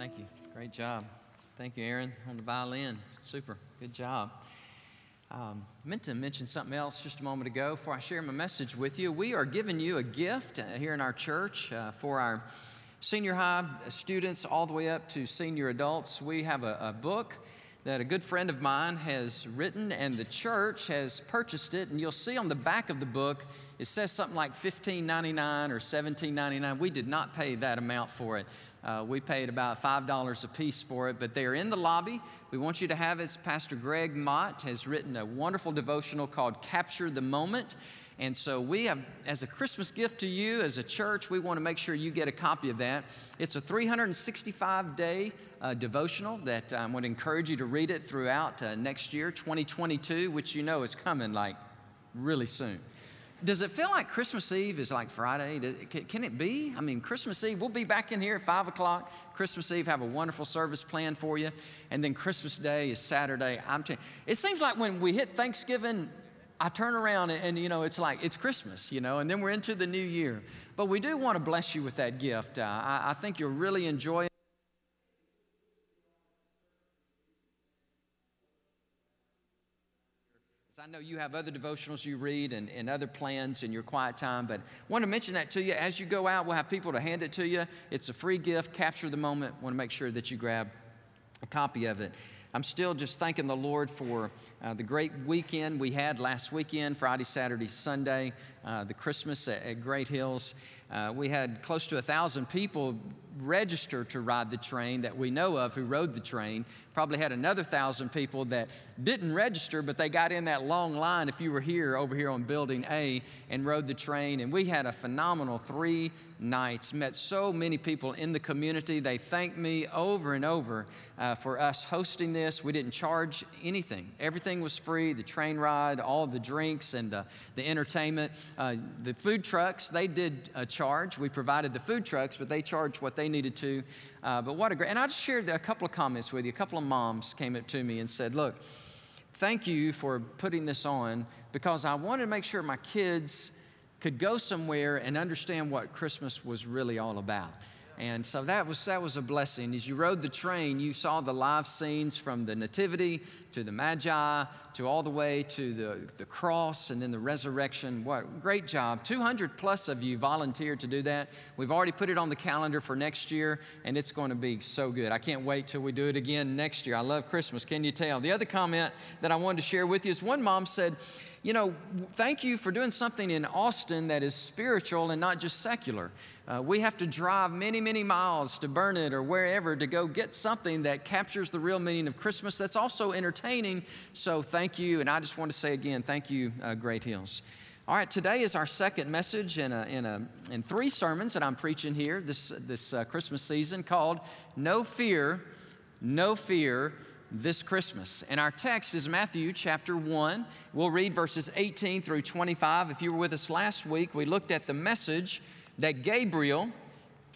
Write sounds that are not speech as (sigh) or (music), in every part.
Thank you. Great job. Thank you, Aaron, on the violin. Super. Good job. Um, I meant to mention something else just a moment ago before I share my message with you. We are giving you a gift uh, here in our church uh, for our senior high students all the way up to senior adults. We have a, a book that a good friend of mine has written, and the church has purchased it. And you'll see on the back of the book, it says something like $15.99 or $17.99. We did not pay that amount for it. Uh, we paid about $5 a piece for it, but they're in the lobby. We want you to have it. Pastor Greg Mott has written a wonderful devotional called Capture the Moment. And so we have, as a Christmas gift to you, as a church, we want to make sure you get a copy of that. It's a 365 day uh, devotional that I'm going to encourage you to read it throughout uh, next year, 2022, which you know is coming like really soon. Does it feel like Christmas Eve is like Friday? Can it be? I mean, Christmas Eve, we'll be back in here at 5 o'clock. Christmas Eve, have a wonderful service planned for you. And then Christmas Day is Saturday. I'm telling it seems like when we hit Thanksgiving, I turn around and, and, you know, it's like it's Christmas, you know, and then we're into the new year. But we do want to bless you with that gift. Uh, I, I think you'll really enjoy it. I know you have other devotionals you read and, and other plans in your quiet time, but I want to mention that to you. As you go out, we'll have people to hand it to you. It's a free gift. Capture the moment. want to make sure that you grab a copy of it. I'm still just thanking the Lord for uh, the great weekend we had last weekend Friday, Saturday, Sunday, uh, the Christmas at, at Great Hills. Uh, we had close to a thousand people register to ride the train that we know of who rode the train. Probably had another thousand people that didn't register, but they got in that long line if you were here over here on Building A and rode the train. And we had a phenomenal three nights, met so many people in the community. They thanked me over and over uh, for us hosting this. We didn't charge anything, everything was free the train ride, all the drinks, and the, the entertainment. Uh, the food trucks, they did a charge. We provided the food trucks, but they charged what they needed to. Uh, but what a great, and I just shared a couple of comments with you. A couple of moms came up to me and said, Look, thank you for putting this on because I wanted to make sure my kids could go somewhere and understand what Christmas was really all about. And so that was, that was a blessing. As you rode the train, you saw the live scenes from the Nativity to the Magi to all the way to the, the cross and then the resurrection. What great job. 200 plus of you volunteered to do that. We've already put it on the calendar for next year, and it's going to be so good. I can't wait till we do it again next year. I love Christmas. Can you tell? The other comment that I wanted to share with you is one mom said, you know, thank you for doing something in Austin that is spiritual and not just secular. Uh, we have to drive many, many miles to Burnet or wherever to go get something that captures the real meaning of Christmas that's also entertaining. So thank you. And I just want to say again, thank you, uh, Great Hills. All right, today is our second message in, a, in, a, in three sermons that I'm preaching here this, this uh, Christmas season called No Fear, No Fear this Christmas. And our text is Matthew chapter 1. We'll read verses 18 through 25. If you were with us last week, we looked at the message that Gabriel,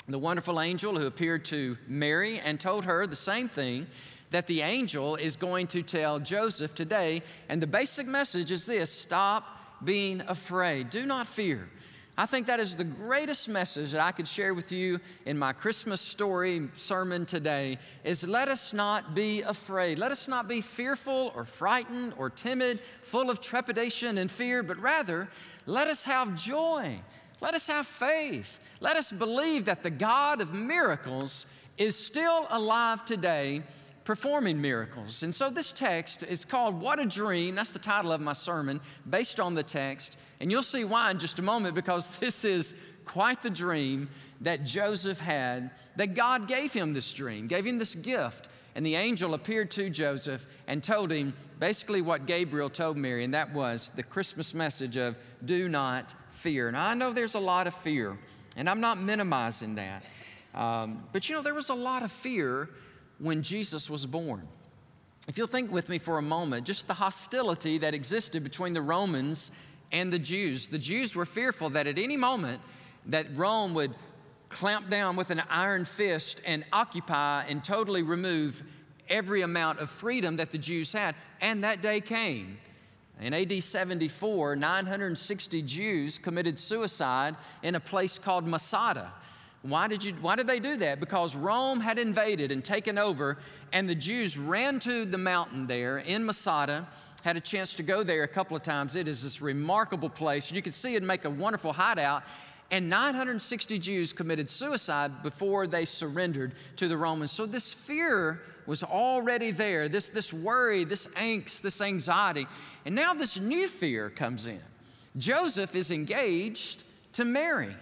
the wonderful angel who appeared to Mary and told her the same thing that the angel is going to tell Joseph today. And the basic message is this stop being afraid, do not fear. I think that is the greatest message that I could share with you in my Christmas story sermon today is let us not be afraid. Let us not be fearful or frightened or timid, full of trepidation and fear, but rather let us have joy. Let us have faith. Let us believe that the God of miracles is still alive today performing miracles. And so this text is called What a Dream. That's the title of my sermon based on the text. And you'll see why in just a moment because (laughs) this is quite the dream that Joseph had, that God gave him this dream, gave him this gift. And the angel appeared to Joseph and told him basically what Gabriel told Mary, and that was the Christmas message of do not fear. Now, I know there's a lot of fear, and I'm not minimizing that. Um, but you know, there was a lot of fear when Jesus was born. If you'll think with me for a moment, just the hostility that existed between the Romans and the Jews. The Jews were fearful that at any moment that Rome would clamp down with an iron fist and occupy and totally remove every amount of freedom that the Jews had. And that day came. In AD 74, 960 Jews committed suicide in a place called Masada. Why did, you, why did they do that? Because Rome had invaded and taken over, and the Jews ran to the mountain there in Masada. Had a chance to go there a couple of times. It is this remarkable place. You can see it make a wonderful hideout. And 960 Jews committed suicide before they surrendered to the Romans. So this fear was already there, this, this worry, this angst, this anxiety. And now this new fear comes in. Joseph is engaged to Mary.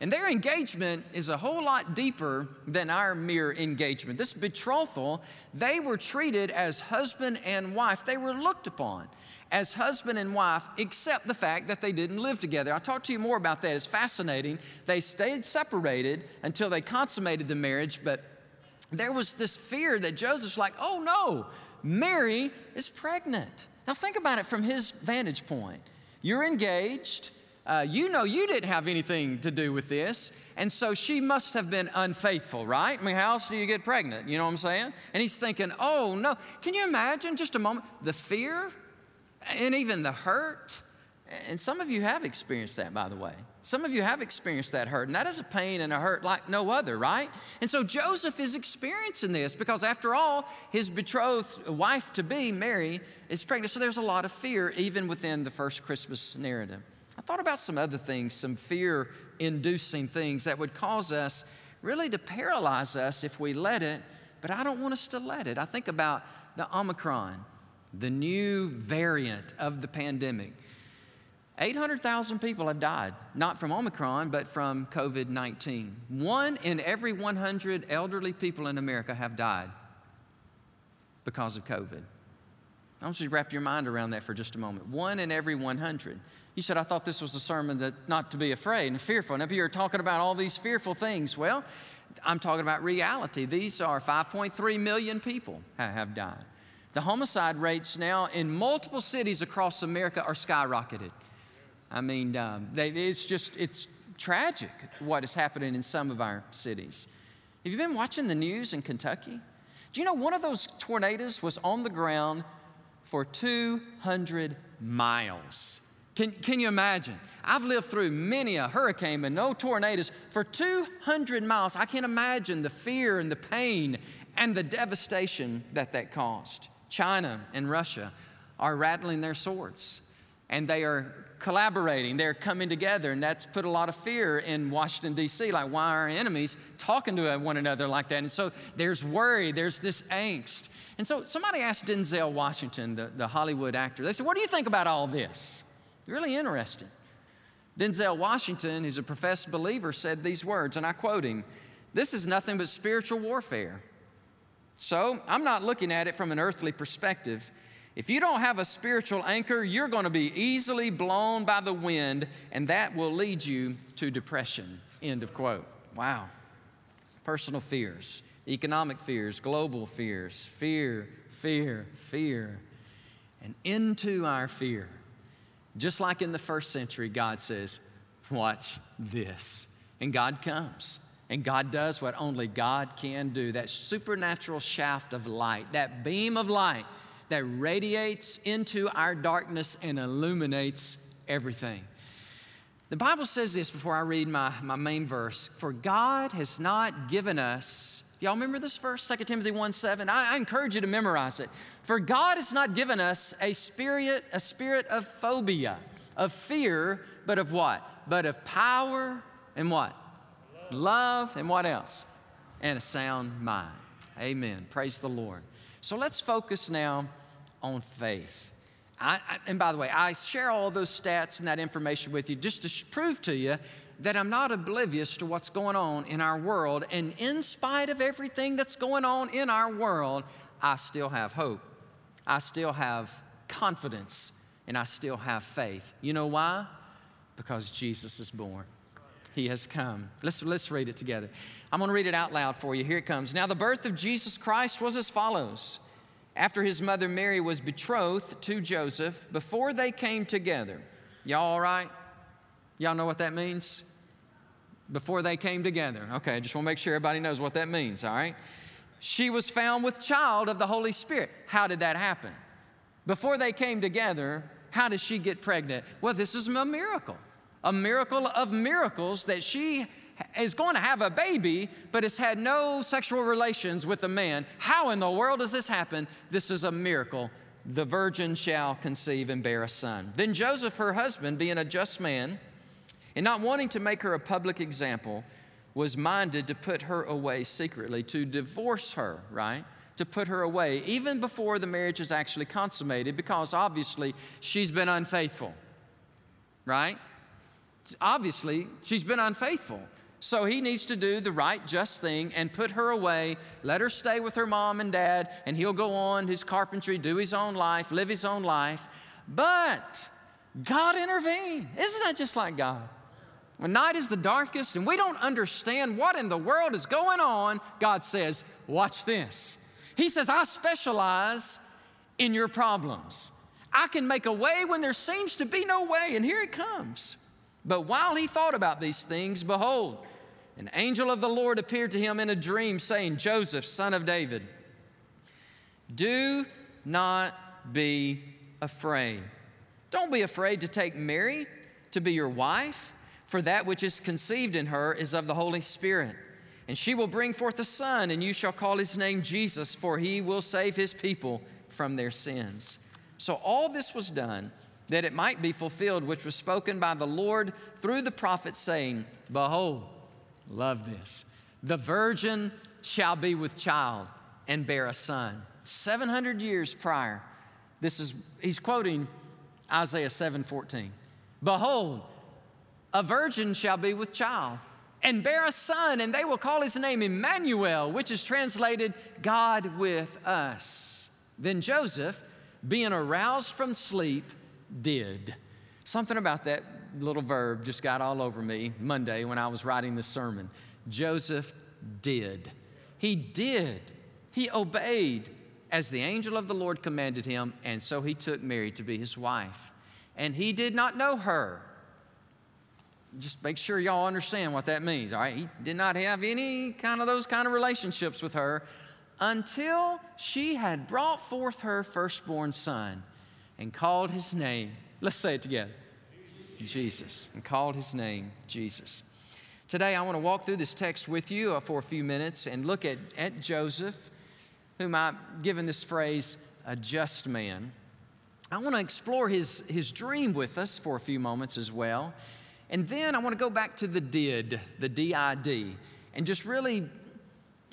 And their engagement is a whole lot deeper than our mere engagement. This betrothal, they were treated as husband and wife. They were looked upon as husband and wife, except the fact that they didn't live together. I'll talk to you more about that. It's fascinating. They stayed separated until they consummated the marriage, but there was this fear that Joseph's like, oh no, Mary is pregnant. Now think about it from his vantage point. You're engaged, uh, you know you didn't have anything to do with this, and so she must have been unfaithful, right? I mean, how else do you get pregnant? You know what I'm saying? And he's thinking, oh no. Can you imagine just a moment the fear and even the hurt? And some of you have experienced that, by the way. Some of you have experienced that hurt, and that is a pain and a hurt like no other, right? And so Joseph is experiencing this because, after all, his betrothed wife to be, Mary, is pregnant. So there's a lot of fear even within the first Christmas narrative. I thought about some other things, some fear inducing things that would cause us really to paralyze us if we let it, but I don't want us to let it. I think about the Omicron, the new variant of the pandemic. 800,000 people have died, not from Omicron, but from COVID 19. One in every 100 elderly people in America have died because of COVID. I want you to wrap your mind around that for just a moment. One in every 100. You said, I thought this was a sermon that not to be afraid and fearful. And if you're talking about all these fearful things, well, I'm talking about reality. These are 5.3 million people have died. The homicide rates now in multiple cities across America are skyrocketed. I mean, um, they, it's just, it's tragic what is happening in some of our cities. Have you been watching the news in Kentucky? Do you know one of those tornadoes was on the ground for 200 miles? Can, can you imagine? I've lived through many a hurricane but no tornadoes for 200 miles. I can't imagine the fear and the pain and the devastation that that caused. China and Russia are rattling their swords and they are collaborating, they're coming together, and that's put a lot of fear in Washington, D.C. Like, why are enemies talking to one another like that? And so there's worry, there's this angst. And so somebody asked Denzel Washington, the, the Hollywood actor, they said, What do you think about all this? Really interesting. Denzel Washington, who's a professed believer, said these words, and I quote him This is nothing but spiritual warfare. So I'm not looking at it from an earthly perspective. If you don't have a spiritual anchor, you're going to be easily blown by the wind, and that will lead you to depression. End of quote. Wow. Personal fears, economic fears, global fears, fear, fear, fear. And into our fear just like in the first century, God says, Watch this. And God comes. And God does what only God can do that supernatural shaft of light, that beam of light that radiates into our darkness and illuminates everything. The Bible says this before I read my, my main verse For God has not given us, y'all remember this verse, 2 Timothy 1 7? I, I encourage you to memorize it. For God has not given us a spirit, a spirit of phobia, of fear, but of what? But of power and what? Love, Love and what else? And a sound mind. Amen. Praise the Lord. So let's focus now on faith. I, I, and by the way, I share all those stats and that information with you just to prove to you that I'm not oblivious to what's going on in our world. And in spite of everything that's going on in our world, I still have hope. I still have confidence and I still have faith. You know why? Because Jesus is born. He has come. Let's, let's read it together. I'm going to read it out loud for you. Here it comes. Now, the birth of Jesus Christ was as follows. After his mother Mary was betrothed to Joseph, before they came together, y'all all right? Y'all know what that means? Before they came together. Okay, I just want to make sure everybody knows what that means, all right? she was found with child of the Holy Spirit. How did that happen? Before they came together, how does she get pregnant? Well, this is a miracle, a miracle of miracles that she is going to have a baby, but has had no sexual relations with a man. How in the world does this happen? This is a miracle. The virgin shall conceive and bear a son. Then Joseph, her husband, being a just man, and not wanting to make her a public example, was minded to put her away secretly, to divorce her, right? To put her away, even before the marriage is actually consummated, because obviously she's been unfaithful, right? Obviously, she's been unfaithful. So he needs to do the right, just thing and put her away, let her stay with her mom and dad, and he'll go on his carpentry, do his own life, live his own life. But God intervened. Isn't that just like God? When night is the darkest and we don't understand what in the world is going on, God says, Watch this. He says, I specialize in your problems. I can make a way when there seems to be no way, and here it comes. But while he thought about these things, behold, an angel of the Lord appeared to him in a dream, saying, Joseph, son of David, do not be afraid. Don't be afraid to take Mary to be your wife, for that which is conceived in her is of the Holy Spirit. And she will bring forth a son, and you shall call his name Jesus, for he will save his people from their sins. So all this was done that it might be fulfilled, which was spoken by the Lord through the prophet, saying, Behold, love this, the virgin shall be with child and bear a son. 700 years prior, this is, he's quoting Isaiah 7:14. Behold, a virgin shall be with child and bear a son, and they will call his name Emmanuel, which is translated God with us. Then Joseph, being aroused from sleep, did. Something about that little verb just got all over me Monday when I was writing this sermon. Joseph did. He did. He obeyed as the angel of the Lord commanded him, and so he took Mary to be his wife. And he did not know her. Just make sure y'all understand what that means, all right? He did not have any kind of those kind of relationships with her until she had brought forth her firstborn son and called his name. Let's say it together Jesus. And called his name Jesus. Today, I want to walk through this text with you uh, for a few minutes and look at, at Joseph, whom I've given this phrase, a just man. I want to explore his, his dream with us for a few moments as well. And then I want to go back to the did, the DID, and just really,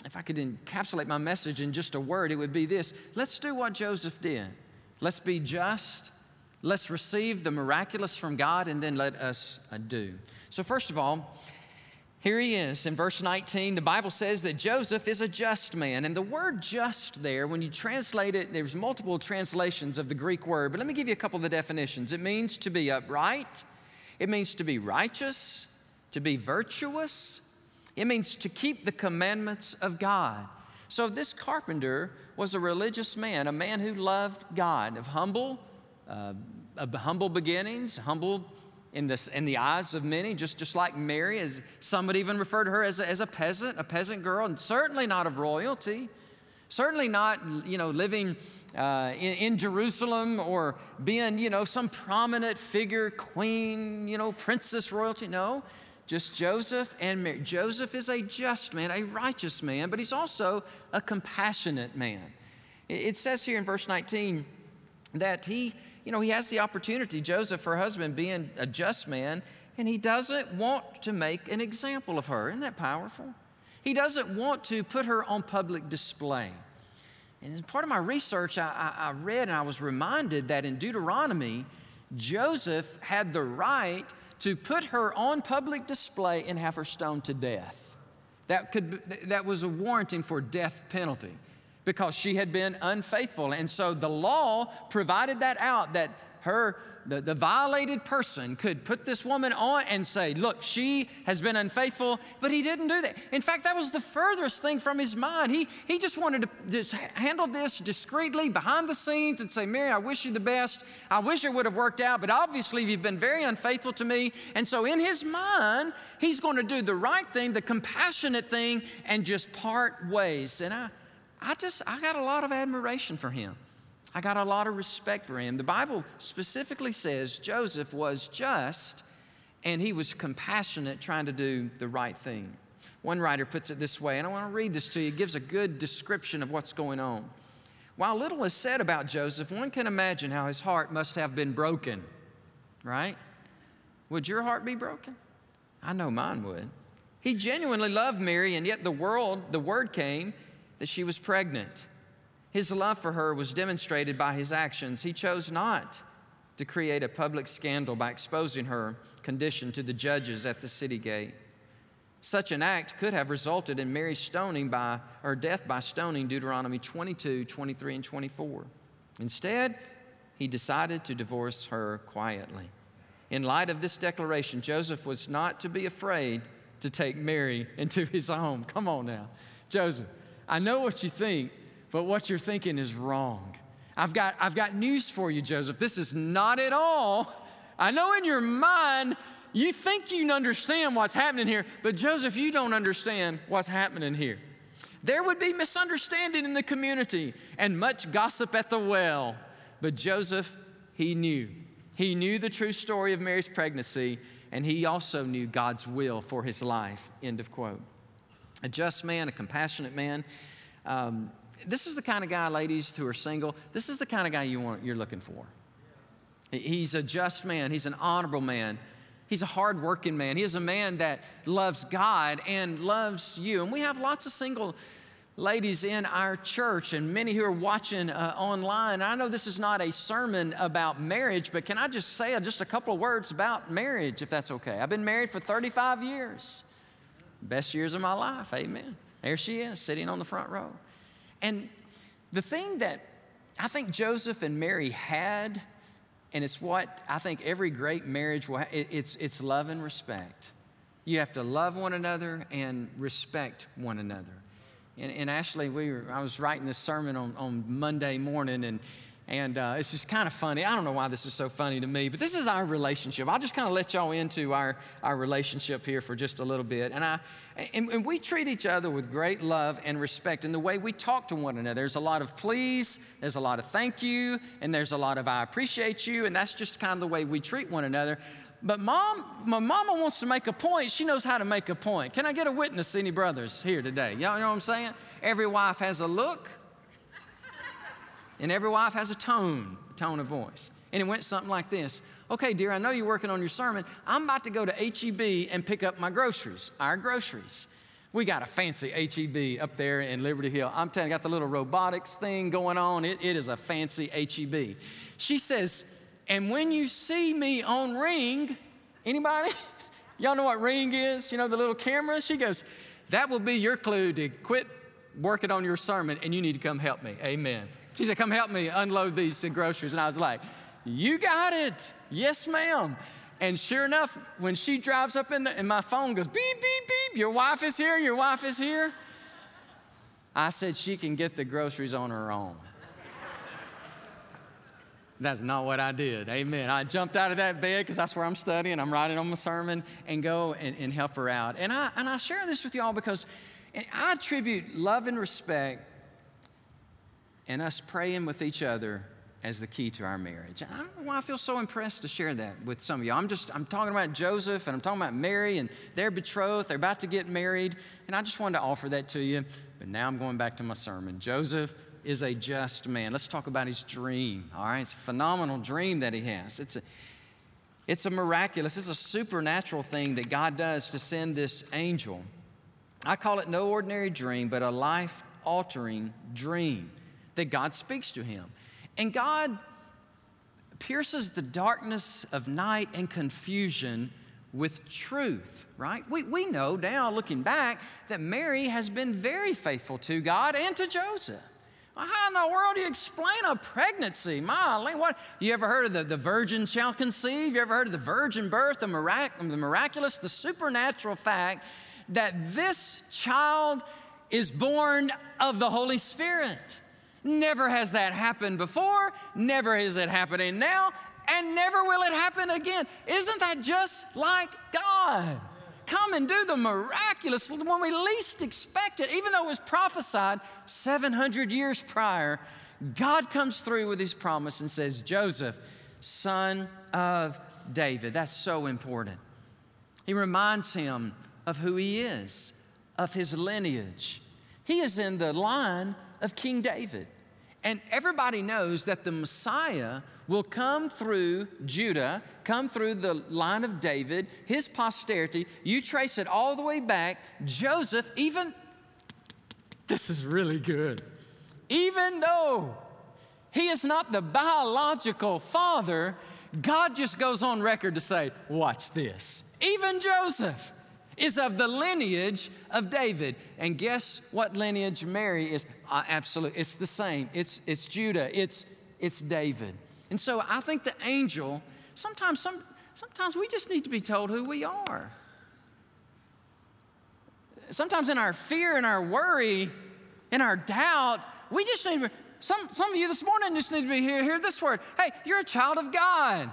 if I could encapsulate my message in just a word, it would be this let's do what Joseph did. Let's be just. Let's receive the miraculous from God and then let us do. So, first of all, here he is in verse 19. The Bible says that Joseph is a just man. And the word just there, when you translate it, there's multiple translations of the Greek word, but let me give you a couple of the definitions. It means to be upright, it means to be righteous, to be virtuous, it means to keep the commandments of God. So, this carpenter was a religious man, a man who loved God, of humble, uh, of humble beginnings, humble in, this, in the eyes of many, just, just like Mary, as some would even refer to her as a, as a peasant, a peasant girl, and certainly not of royalty, certainly not, you know, living uh, in, in, Jerusalem or being, you know, some prominent figure, queen, you know, princess royalty. No, just Joseph and Mary. Joseph is a just man, a righteous man, but he's also a compassionate man. It says here in verse 19 that he, you know, he has the opportunity, Joseph, her husband, being a just man, and he doesn't want to make an example of her. Isn't that powerful? He doesn't want to put her on public display. And as part of my research, I, I, I read and I was reminded that in Deuteronomy, Joseph had the right to put her on public display and have her stoned to death. That, could, that was a warranting for death penalty because she had been unfaithful. And so the law provided that out that her the, the violated person could put this woman on and say, Look, she has been unfaithful, but he didn't do that. In fact, that was the furthest thing from his mind. He, he just wanted to just handle this discreetly behind the scenes and say, Mary, I wish you the best. I wish it would have worked out, but obviously you've been very unfaithful to me. And so in his mind, he's going to do the right thing, the compassionate thing, and just part ways. And I, I just, I got a lot of admiration for him. I got a lot of respect for him. The Bible specifically says Joseph was just and he was compassionate, trying to do the right thing. One writer puts it this way, and I want to read this to you. It gives a good description of what's going on. While little is said about Joseph, one can imagine how his heart must have been broken, right? Would your heart be broken? I know mine would. He genuinely loved Mary, and yet the world, the word came that she was pregnant. His love for her was demonstrated by his actions. He chose not to create a public scandal by exposing her condition to the judges at the city gate. Such an act could have resulted in Mary's stoning by, or death by stoning, Deuteronomy 22, 23, and 24. Instead, he decided to divorce her quietly. In light of this declaration, Joseph was not to be afraid to take Mary (laughs) into his home. Come on now. Joseph, I know what you think, but what you're thinking is wrong. I've got, I've got news for you, Joseph. This is not at all. I know in your mind you think you understand what's happening here, but Joseph, you don't understand what's happening here. There would be misunderstanding in the community and much gossip at the well, but Joseph, he knew. He knew the true story of Mary's pregnancy, and he also knew God's will for his life. End of quote. A just man, a compassionate man. Um, this is the kind of guy, ladies who are single, this is the kind of guy you want, you're looking for. He's a just man, he's an honorable man, he's a hardworking man, he is a man that loves God and loves you. And we have lots of single ladies in our church and many who are watching uh, online. I know this is not a sermon about marriage, but can I just say just a couple of words about marriage, if that's okay? I've been married for 35 years. Best years of my life, amen. There she is, sitting on the front row. And the thing that I think Joseph and Mary had, and it's what I think every great marriage will have, it's, it's love and respect. You have to love one another and respect one another. And, and Ashley, we were, I was writing this sermon on, on Monday morning, and and uh, it's just kind of funny. I don't know why this is so funny to me, but this is our relationship. I'll just kind of let y'all into our, our relationship here for just a little bit. And, I, and, and we treat each other with great love and respect in the way we talk to one another. There's a lot of please, there's a lot of thank you, and there's a lot of I appreciate you, and that's just kind of the way we treat one another. But mom, my mama wants to make a point. She knows how to make a point. Can I get a witness, any brothers here today? Y'all know what I'm saying? Every wife has a look, and every wife has a tone, a tone of voice. And it went something like this Okay, dear, I know you're working on your sermon. I'm about to go to HEB and pick up my groceries, our groceries. We got a fancy HEB up there in Liberty Hill. I'm telling you, got the little robotics thing going on. It, it is a fancy HEB. She says, and when you see me on Ring, anybody? (laughs) Y'all know what Ring is? You know, the little camera? She goes, that will be your clue to quit working on your sermon and you need to come help me. Amen. She said, Come help me unload these groceries. And I was like, You got it. Yes, ma'am. And sure enough, when she drives up in the, and my phone goes beep, beep, beep, your wife is here, your wife is here. I said she can get the groceries on her own. That's not what I did. Amen. I jumped out of that bed because that's where I'm studying. I'm writing on my sermon and go and, and help her out. And I, and I share this with y'all because I attribute love and respect and us praying with each other as the key to our marriage. I don't know why I feel so impressed to share that with some of you. I'm just, I'm talking about Joseph and I'm talking about Mary and their betrothed. They're about to get married. And I just wanted to offer that to you. But now I'm going back to my sermon. Joseph is a just man. Let's talk about his dream. All right. It's a phenomenal dream that he has. It's a, it's a miraculous, it's a supernatural thing that God does to send this angel. I call it no ordinary dream, but a life altering dream that God speaks to him. And God pierces the darkness of night and confusion with truth, right? We, we know now, looking back, that Mary has been very faithful to God and to Joseph. How in the world do you explain a pregnancy? My, what? You ever heard of the, the virgin shall conceive? You ever heard of the virgin birth, the, mirac- the miraculous, the supernatural fact that this child is born of the Holy Spirit? Never has that happened before, never is it happening now, and never will it happen again. Isn't that just like God? Come and do the miraculous when we least expect it, even though it was prophesied 700 years prior. God comes through with his promise and says, Joseph, son of David. That's so important. He reminds him of who he is, of his lineage. He is in the line of King David. And everybody knows that the Messiah will come through Judah, come through the line of David, his posterity. You trace it all the way back. Joseph, even, this is really good, even though he is not the biological father, God just goes on record to say, Watch this. Even Joseph is of the lineage of David. And guess what lineage Mary is? Uh, absolutely, it's the same. It's, it's Judah, it's, it's David. And so I think the angel, sometimes, some, sometimes we just need to be told who we are. Sometimes in our fear and our worry, in our doubt, we just need to, some, some of you this morning just need to be here, hear this word. Hey, you're a child of God.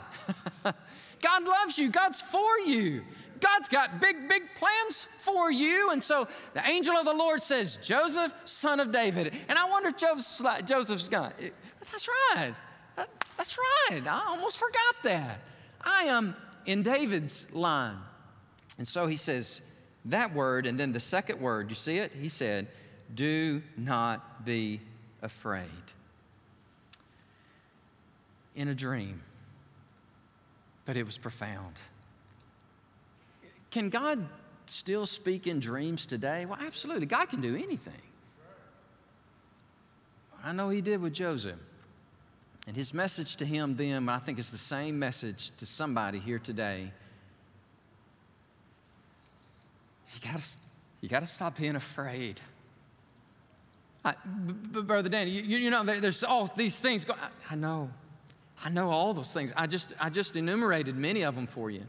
(laughs) God loves you, God's for you. God's got big, big plans for you. And so the angel of the Lord says, Joseph, son of David. And I wonder if Joseph's, Joseph's gone, that's right. That's right. I almost forgot that. I am in David's line. And so he says that word, and then the second word, you see it? He said, Do not be afraid. In a dream, but it was profound. Can God still speak in dreams today? Well, absolutely. God can do anything. I know He did with Joseph. And his message to him then, I think, is the same message to somebody here today. You gotta, you gotta stop being afraid. Brother Danny, you, you know, there's all these things. Go, I, I know. I know all those things. I just, I just enumerated many of them for you,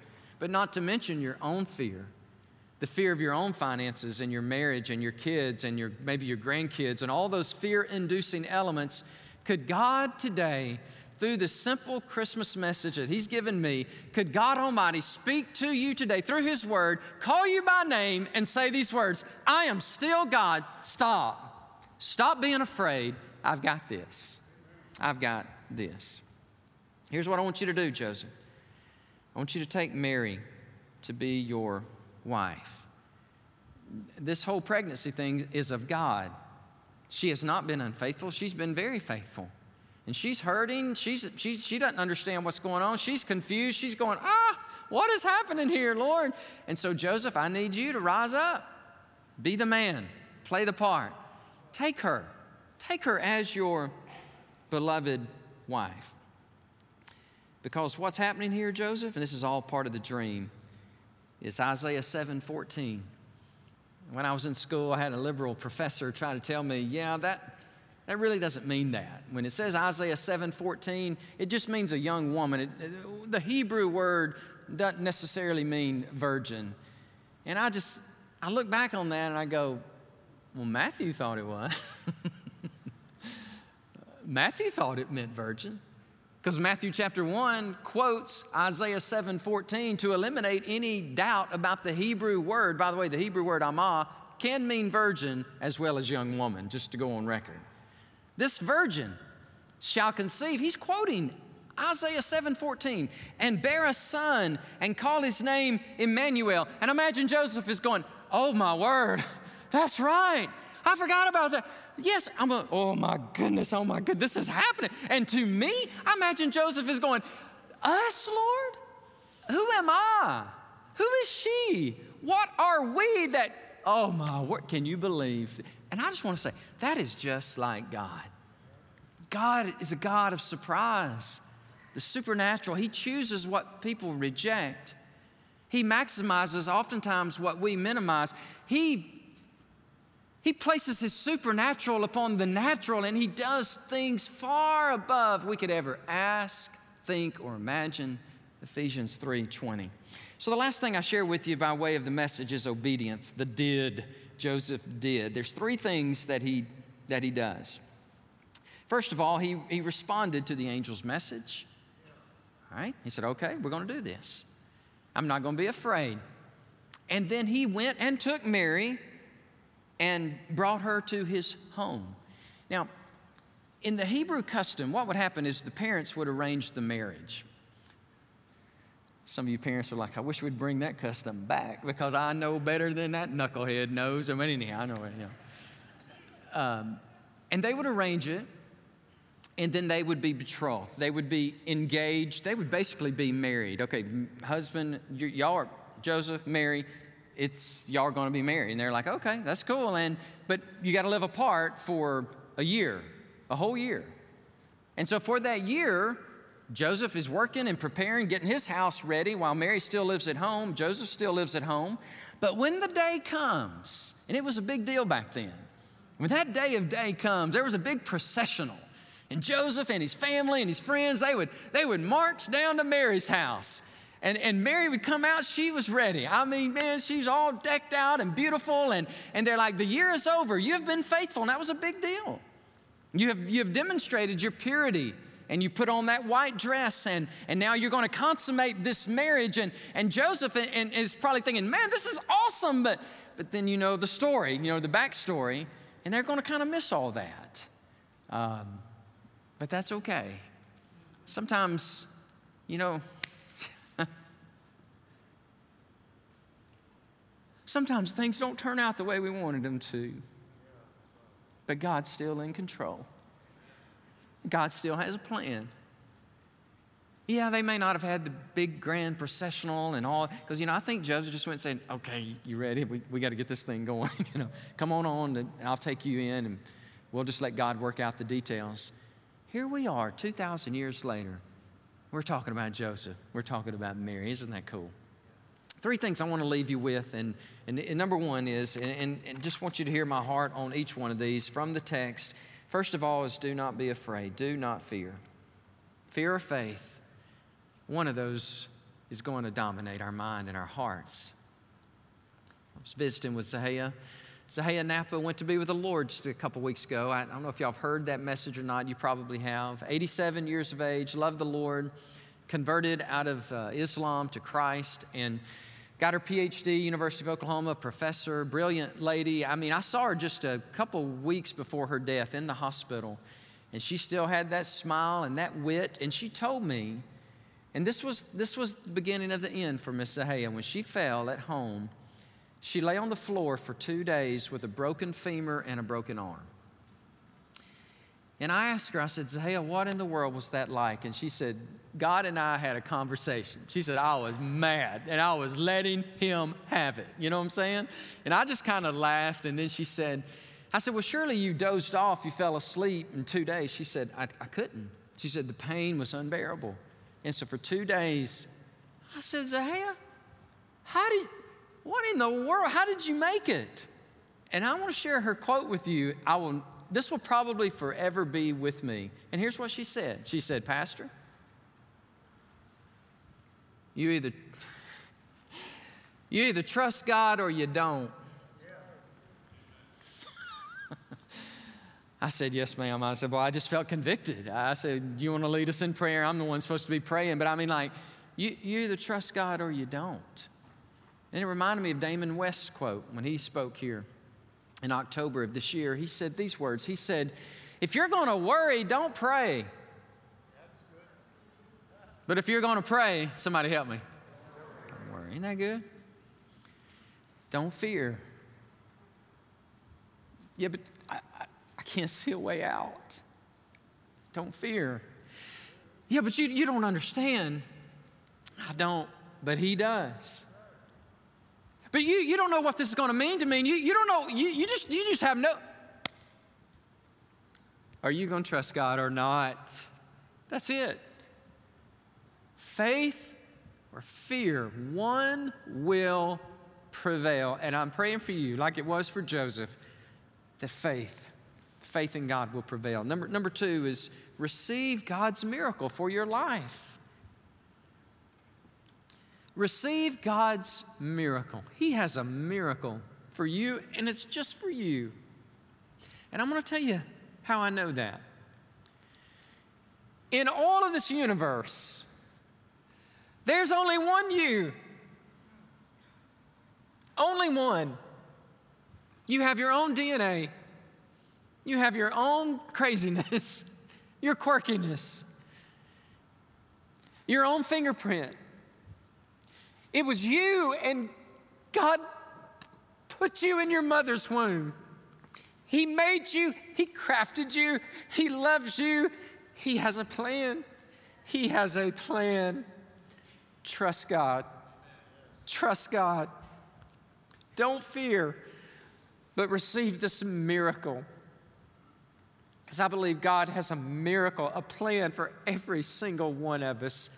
but not to mention your own fear the fear of your own finances and your marriage and your kids and your, maybe your grandkids and all those fear inducing elements could God today, through the simple Christmas message that He's given me, could God Almighty speak to you today through His Word, call you by name, and say these words I am still God. Stop. Stop being afraid. I've got this. I've got this. Here's what I want you to do, Joseph. I want you to take Mary to be your wife. This whole pregnancy thing is of God. She has not been unfaithful, she's been very faithful. And she's hurting. She's, she, she doesn't understand what's going on. She's confused. She's going, ah, what is happening here, Lord? And so, Joseph, I need you to rise up. Be the man. Play the part. Take her. Take her as your beloved wife. Because what's happening here, Joseph, and this is all part of the dream, is Isaiah 7 14. When I was in school, I had a liberal professor try to tell me, yeah, that, that really doesn't mean that. When it says Isaiah 7:14, it just means a young woman. It, the Hebrew word doesn't necessarily mean virgin. And I just I look back on that and I go, well, Matthew thought it was. (laughs) Matthew thought it meant virgin. Because Matthew chapter 1 quotes Isaiah 7:14 to eliminate any doubt about the Hebrew word. By the way, the Hebrew word almah can mean virgin as well as young woman, just to go on record. This virgin shall conceive. He's quoting Isaiah 7:14 and bear a son and call his name Emmanuel. And imagine Joseph is going, "Oh my word. (laughs) That's right. I forgot about that. Yes, I'm a, oh my goodness, oh my goodness, this is happening. And to me, I imagine Joseph is going, Us, Lord? Who am I? Who is she? What are we that, oh my word, can you believe? And I just want to say, that is just like God. God is a God of surprise, the supernatural. He chooses what people reject. He maximizes oftentimes what we minimize. He he places his supernatural upon the natural and he does things far above we could ever ask, think, or imagine. Ephesians 3:20. So the last thing I share with you by way of the message is obedience, the did Joseph did. There's three things that he that he does. First of all, he, he responded to the angel's message. All right? He said, Okay, we're going to do this. I'm not going to be afraid. And then he went and took Mary and brought her to his home. Now, in the Hebrew custom, what would happen is the parents would arrange the marriage. Some of you parents are like, I wish we'd bring that custom back because I know better than that knucklehead knows. I mean, anyhow, I know it. You know. Um, and they would arrange it, and then they would be betrothed. They would be engaged. They would basically be married. Okay, husband, y'all are Joseph, Mary. It's y'all are going to be married, and they're like, okay, that's cool. And but you got to live apart for a year, a whole year. And so for that year, Joseph is working and preparing, getting his house ready while Mary still lives at home. Joseph still lives at home. But when the day comes, and it was a big deal back then, when that day of day comes, there was a big processional. And Joseph and his family and his friends, they would, they would march down to Mary's house. And, and Mary would come out, she was ready. I mean, man, she's all decked out and beautiful. And, and they're like, the year is over. You've been faithful. And that was a big deal. You have, you have demonstrated your purity and you put on that white dress and, and now you're going to consummate this marriage and, and joseph is probably thinking man this is awesome but, but then you know the story you know the backstory and they're going to kind of miss all that um, but that's okay sometimes you know sometimes things don't turn out the way we wanted them to but god's still in control God still has a plan. Yeah, they may not have had the big grand processional and all, because, you know, I think Joseph just went and said, okay, you ready? We, we got to get this thing (laughs) going. you know, come on on, and I'll take you in, and we'll just let God work out the details. Here we are, 2,000 years later. We're talking about Joseph. We're talking about Mary. Isn't that cool? Three things I want to leave you with, and, and, and number one is, and, and, just want you to hear my heart on each one of these from the text First of all, is do not be afraid, do not fear. Fear or faith, one of those is going to dominate our mind and our hearts. I was visiting with Zahia. Zahia Napa went to be with the Lord just a couple weeks ago. I don't know if y'all have heard that message or not. You probably have. 87 years of age, loved the Lord, converted out of uh, Islam to Christ, and Got her PhD, University of Oklahoma, professor, brilliant lady. I mean, I saw her just a couple weeks before her death in the hospital, and she still had that smile and that wit. And she told me, and this was, this was the beginning of the end for Miss Zahia. When she fell at home, she lay on the floor for two days with a broken femur and a broken arm. And I asked her, I said, Zahia, what in the world was that like? And she said, God and I had a conversation. She said, I was mad and I was letting him have it. You know what I'm saying? And I just kind of laughed. And then she said, I said, Well, surely you dozed off. You fell asleep in two days. She said, I, I couldn't. She said, The pain was unbearable. And so for two days, I said, Zahia, how did, what in the world, how did you make it? And I want to share her quote with you. I will, this will probably forever be with me. And here's what she said She said, Pastor, you either you either trust God or you don't. (laughs) I said, Yes, ma'am. I said, Well, I just felt convicted. I said, Do you want to lead us in prayer? I'm the one supposed to be praying. But I mean, like, you, you either trust God or you don't. And it reminded me of Damon West's quote when he spoke here in October of this year. He said these words He said, If you're going to worry, don't pray. But if you're going to pray, somebody help me. Don't worry. Ain't that good? Don't fear. Yeah, but I, I, I can't see a way out. Don't fear. Yeah, but you, you don't understand. I don't, but he does. But you, you don't know what this is going to mean to me. And you, you don't know, you, you, just, you just have no. Are you going to trust God or not? That's it faith or fear, one will prevail. And I'm praying for you, like it was for Joseph, that faith, faith in God will prevail. Number, number two is receive God's miracle for your life. Receive God's miracle. He has a miracle for you, and it's just for you. And I'm going to tell you how I know that. In all of this universe, there's only one you. Only one. You have your own DNA. You have your own craziness, (laughs) your quirkiness, your own fingerprint. It was you, and God put you in your mother's womb. He made you, He crafted you, He loves you, He has a plan. He has a plan. Trust God. Trust God. Don't fear, but receive this miracle. Because I believe God has a miracle, a plan for every single one of us.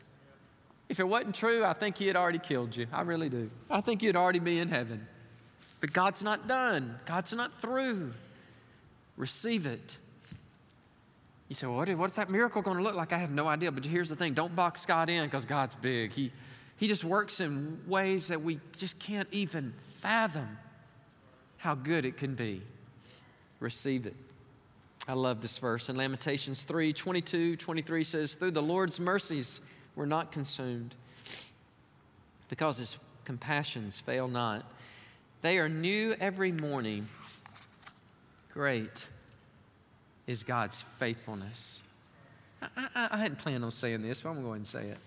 If it wasn't true, I think He had already killed you. I really do. I think you'd already be in heaven. But God's not done, God's not through. Receive it. You say, well, what, what's that miracle going to look like? I have no idea. But here's the thing don't box God in because God's big. He, he just works in ways that we just can't even fathom how good it can be. Receive it. I love this verse. In Lamentations 3 22, 23 says, Through the Lord's mercies we're not consumed, because his compassions fail not. They are new every morning. Great is God's faithfulness. I, I, I hadn't planned on saying this, but I'm going to say it.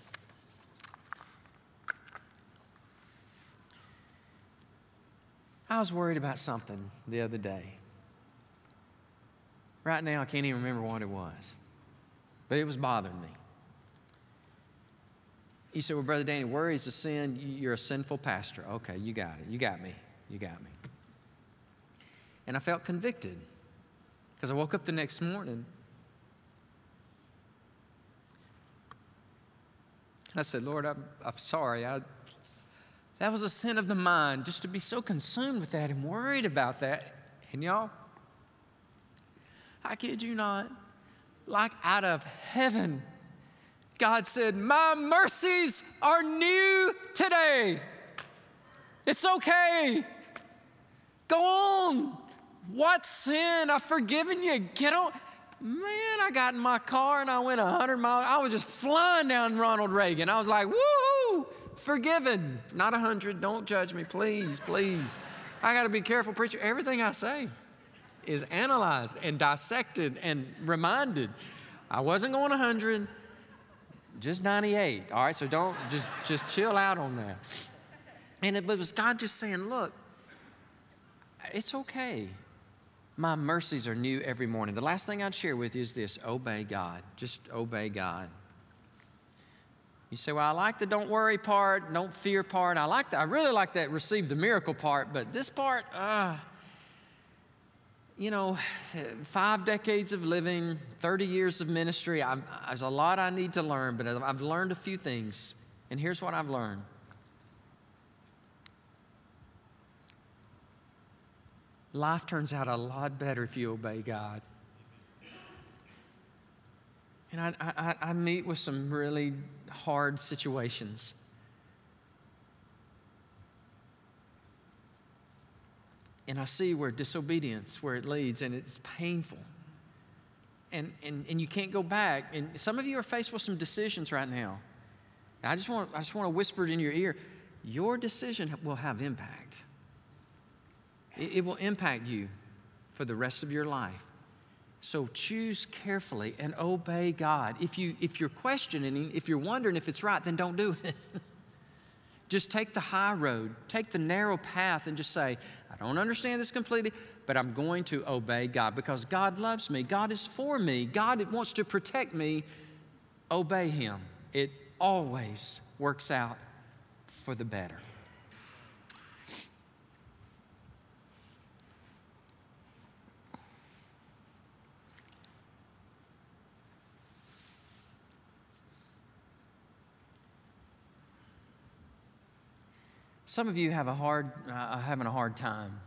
I was worried about something the other day. Right now, I can't even remember what it was, but it was bothering me. You said, Well, Brother Danny, worry is a sin. You're a sinful pastor. Okay, you got it. You got me. You got me. And I felt convicted because I woke up the next morning. And I said, Lord, I'm, I'm sorry. I, that was a sin of the mind, just to be so consumed with that and worried about that. And y'all, I kid you not, like out of heaven, God said, My mercies are new today. It's okay. Go on. What sin? I've forgiven you. Get on. Man, I got in my car and I went 100 miles. I was just flying down Ronald Reagan. I was like, woohoo, forgiven. Not 100. Don't judge me, please, please. I got to be careful, preacher. Everything I say is analyzed and dissected and reminded. I wasn't going 100, just 98. All right, so don't just just chill out on that. And it was God just saying, look, it's okay. My mercies are new every morning. The last thing I'd share with you is this obey God. Just obey God. You say, well, I like the don't worry part, don't fear part. I like that. I really like that receive the miracle part, but this part, uh, you know, five decades of living, 30 years of ministry, I'm, there's a lot I need to learn, but I've learned a few things. And here's what I've learned life turns out a lot better if you obey God. And I, I, I meet with some really hard situations. And I see where disobedience, where it leads, and it's painful. And, and, and you can't go back. And some of you are faced with some decisions right now. And I just want, I just want to whisper it in your ear. Your decision will have impact. It, it will impact you for the rest of your life. So choose carefully and obey God. If, you, if you're questioning, if you're wondering if it's right, then don't do it. (laughs) just take the high road, take the narrow path, and just say, I don't understand this completely, but I'm going to obey God because God loves me. God is for me. God wants to protect me. Obey Him. It always works out for the better. Some of you have a hard, uh, having a hard time.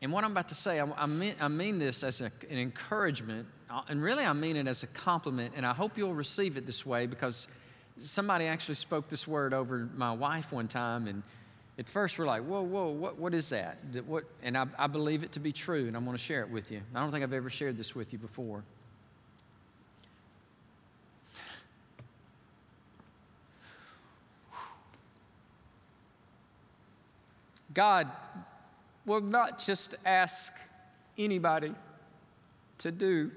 And what I'm about to say, I, I, mean, I mean, this as a, an encouragement, uh, and really I mean it as a compliment, and I hope you'll receive it this way because somebody actually spoke this word over my wife one time, and at first we're like, whoa, whoa, what, what is that? What? And I, I believe it to be true, and I'm going to share it with you. I don't think I've ever shared this with you before. God will not just ask anybody to do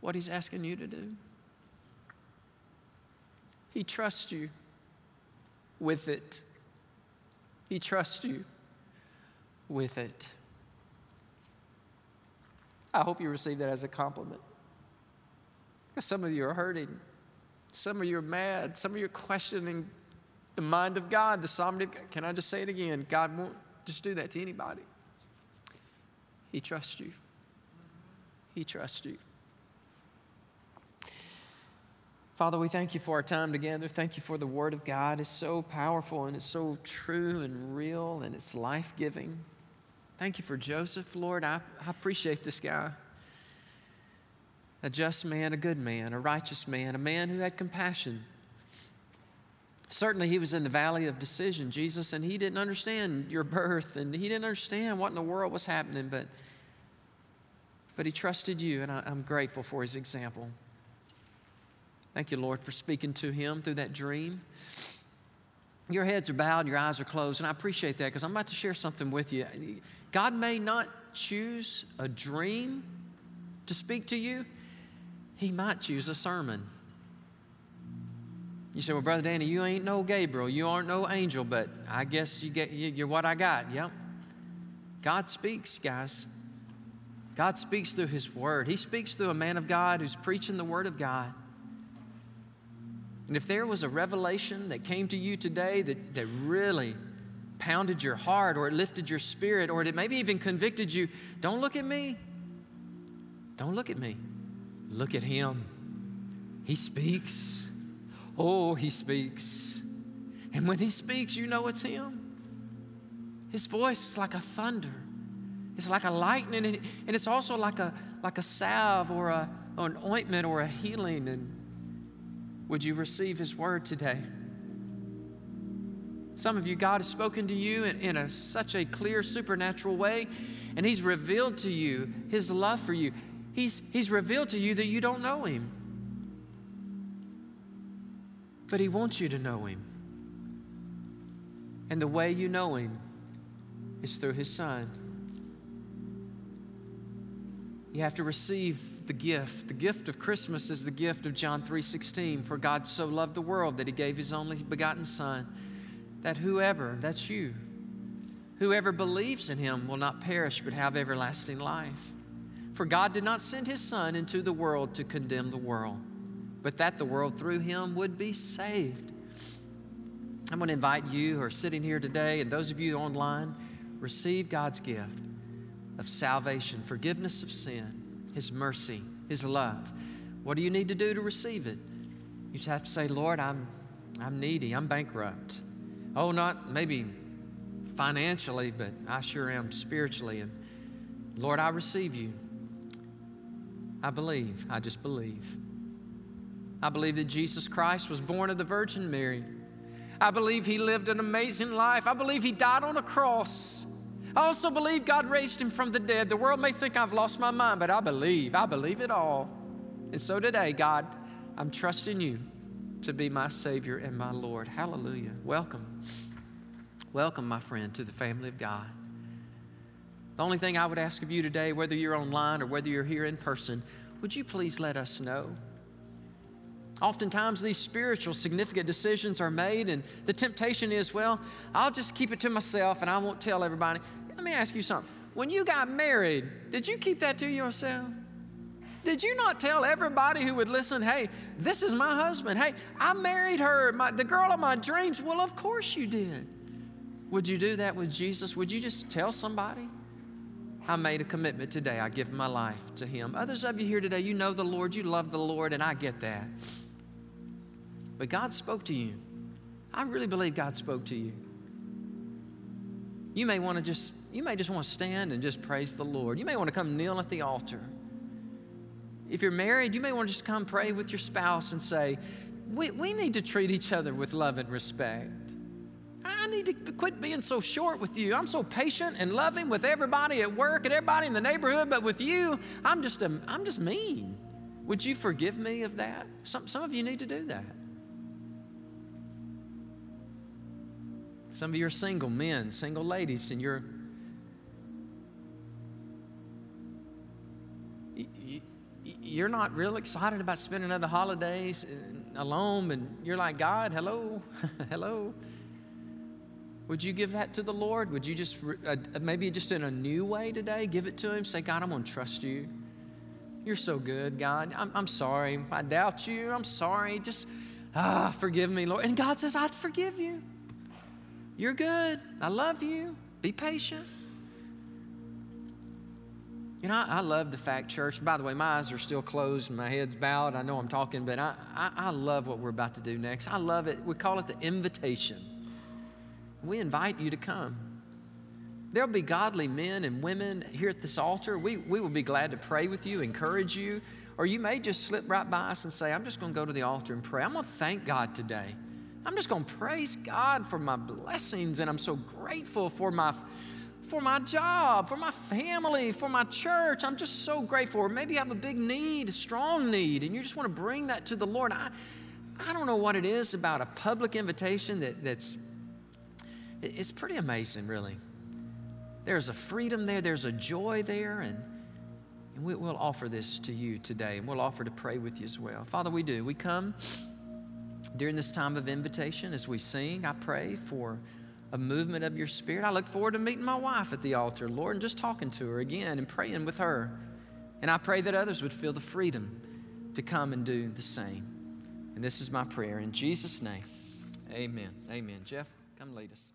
what He's asking you to do. He trusts you with it. He trusts you with it. I hope you receive that as a compliment. Because some of you are hurting. Some of you are mad. Some of you are questioning the mind of God, the sovereignty of God. Can I just say it again? God won't just do that to anybody. He trusts you. He trusts you. Father, we thank you for our time together. Thank you for the Word of God. It's so powerful and it's so true and real and it's life giving. Thank you for Joseph, Lord. I, I appreciate this guy. A just man, a good man, a righteous man, a man who had compassion. Certainly, he was in the valley of decision, Jesus, and he didn't understand your birth and he didn't understand what in the world was happening, but, but he trusted you, and I, I'm grateful for his example. Thank you, Lord, for speaking to him through that dream. Your heads are bowed, your eyes are closed, and I appreciate that because I'm about to share something with you. God may not choose a dream to speak to you, He might choose a sermon. You say, Well, Brother Danny, you ain't no Gabriel, you aren't no angel, but I guess you get, you're what I got. Yep. God speaks, guys. God speaks through His Word. He speaks through a man of God who's preaching the Word of God. And if there was a revelation that came to you today that, that really pounded your heart or it lifted your spirit or it maybe even convicted you, don't look at me. Don't look at me. Look at him. He speaks. Oh, he speaks. And when he speaks, you know it's him. His voice is like a thunder. It's like a lightning, and it's also like a, like a salve or, a, or an ointment or a healing. And would you receive His word today? Some of you, God has spoken to you in, in a, such a clear, supernatural way, and He's revealed to you His love for you. He's, he's revealed to you that you don't know Him, but He wants you to know Him. And the way you know Him is through His Son. You have to receive the gift. The gift of Christmas is the gift of John 3:16, for God so loved the world that he gave his only begotten son that whoever, that's you, whoever believes in him will not perish but have everlasting life. For God did not send his son into the world to condemn the world, but that the world through him would be saved. I'm going to invite you who are sitting here today and those of you online, receive God's gift of salvation, forgiveness of sin, His mercy, His love. What do you need to do to receive it? You just have to say, Lord, I'm, I'm needy, I'm bankrupt. Oh, not maybe financially, but I sure am spiritually. And Lord, I receive you. I believe, I just believe. I believe that Jesus Christ was born of the Virgin Mary. I believe he lived an amazing life. I believe he died on a cross. I also believe God raised him from the dead. The world may think I've lost my mind, but I believe. I believe it all. And so today, God, I'm trusting you to be my Savior and my Lord. Hallelujah. Welcome. Welcome, my friend, to the family of God. The only thing I would ask of you today, whether you're online or whether you're here in person, would you please let us know? Oftentimes, these spiritual, significant decisions are made, and the temptation is, well, I'll just keep it to myself and I won't tell everybody. Let me ask you something. When you got married, did you keep that to yourself? Did you not tell everybody who would listen, hey, this is my husband? Hey, I married her, my, the girl of my dreams? Well, of course you did. Would you do that with Jesus? Would you just tell somebody? I made a commitment today. I give my life to Him. Others of you here today, you know the Lord, you love the Lord, and I get that. But God spoke to you. I really believe God spoke to you. You may want to just, you may just want to stand and just praise the Lord. You may want to come kneel at the altar. If you're married, you may want to just come pray with your spouse and say, we, we need to treat each other with love and respect. I need to quit being so short with you. I'm so patient and loving with everybody at work and everybody in the neighborhood, but with you, I'm just, a, I'm just mean. Would you forgive me of that? Some, some of you need to do that. Some of you are single men, single ladies, and you're you're not real excited about spending other holidays. alone and you're like, God, hello, (laughs) hello. Would you give that to the Lord? Would you just, uh, maybe just in a new way today, give it to Him? Say, God, I'm going to trust you. You're so good, God. I'm, I'm sorry. I doubt you. I'm sorry. Just, ah, forgive me, Lord. And God says, I forgive you. You're good. I love you. Be patient. You know, I, I, love the fact, church. By the way, my eyes are still closed and my head's bowed. I know I'm talking, but I, I, I love what we're about to do next. I love it. We call it the invitation. We invite you to come. There'll be godly men and women here at this altar. We, we will be glad to pray with you, encourage you, or you may just slip right by us and say, I'm just going to go to the altar and pray. I'm going to thank God today. I'm just going to praise God for my blessings, and I'm so grateful for my for my job, for my family, for my church. I'm just so grateful. Or maybe you have a big need, a strong need, and you just want to bring that to the Lord. I, I don't know what it is about a public invitation that, that's it's pretty amazing, really. There's a freedom there, there's a joy there, and, and we, will offer this to you today, and we'll offer to pray with you as well. Father, we do. We come during this time of invitation as we sing. I pray for a movement of your spirit. I look forward to meeting my wife at the altar, Lord, and just talking to her again and praying with her. And I pray that others would feel the freedom to come and do the same. And this is my prayer in Jesus' name. Amen. Amen. Jeff, come lead us.